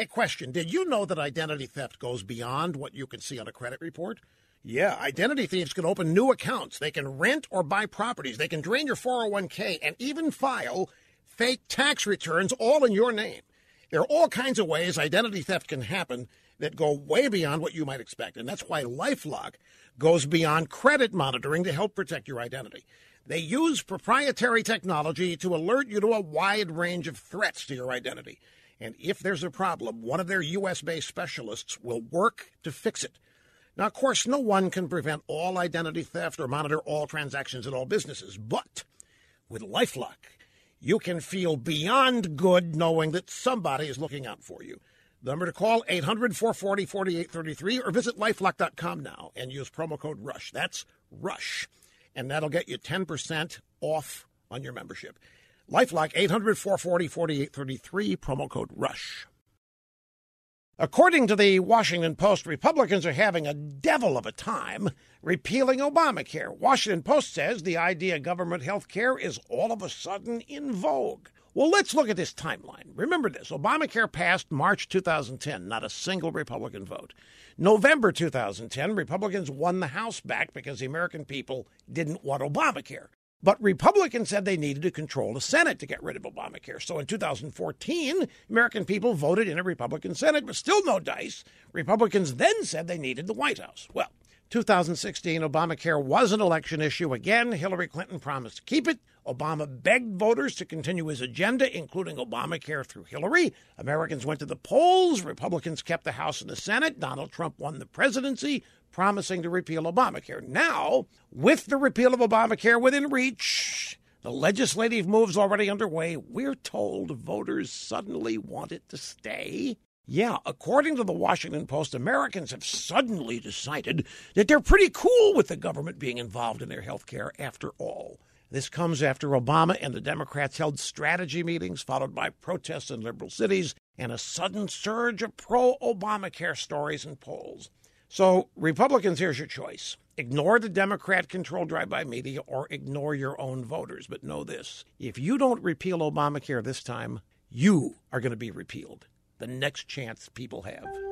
Hey, question Did you know that identity theft goes beyond what you can see on a credit report? Yeah, identity thieves can open new accounts. They can rent or buy properties. They can drain your 401k and even file fake tax returns all in your name. There are all kinds of ways identity theft can happen that go way beyond what you might expect. And that's why Lifelock goes beyond credit monitoring to help protect your identity. They use proprietary technology to alert you to a wide range of threats to your identity. And if there's a problem, one of their U.S. based specialists will work to fix it. Now, of course, no one can prevent all identity theft or monitor all transactions in all businesses, but with Lifelock, you can feel beyond good knowing that somebody is looking out for you. The number to call 800 440 4833 or visit lifelock.com now and use promo code RUSH. That's RUSH. And that'll get you 10% off on your membership. Lifelock 800 440 4833, promo code RUSH. According to the Washington Post, Republicans are having a devil of a time repealing Obamacare. Washington Post says the idea of government health care is all of a sudden in vogue. Well, let's look at this timeline. Remember this Obamacare passed March 2010, not a single Republican vote. November 2010, Republicans won the House back because the American people didn't want Obamacare. But Republicans said they needed to control the Senate to get rid of Obamacare. So in 2014, American people voted in a Republican Senate, but still no dice. Republicans then said they needed the White House. Well, 2016, Obamacare was an election issue again. Hillary Clinton promised to keep it. Obama begged voters to continue his agenda, including Obamacare through Hillary. Americans went to the polls. Republicans kept the House and the Senate. Donald Trump won the presidency promising to repeal Obamacare. Now, with the repeal of Obamacare within reach, the legislative move's already underway. We're told voters suddenly want it to stay. Yeah, according to the Washington Post, Americans have suddenly decided that they're pretty cool with the government being involved in their health care after all. This comes after Obama and the Democrats held strategy meetings, followed by protests in liberal cities and a sudden surge of pro Obamacare stories and polls. So, Republicans, here's your choice ignore the Democrat controlled drive by media or ignore your own voters. But know this if you don't repeal Obamacare this time, you are going to be repealed the next chance people have.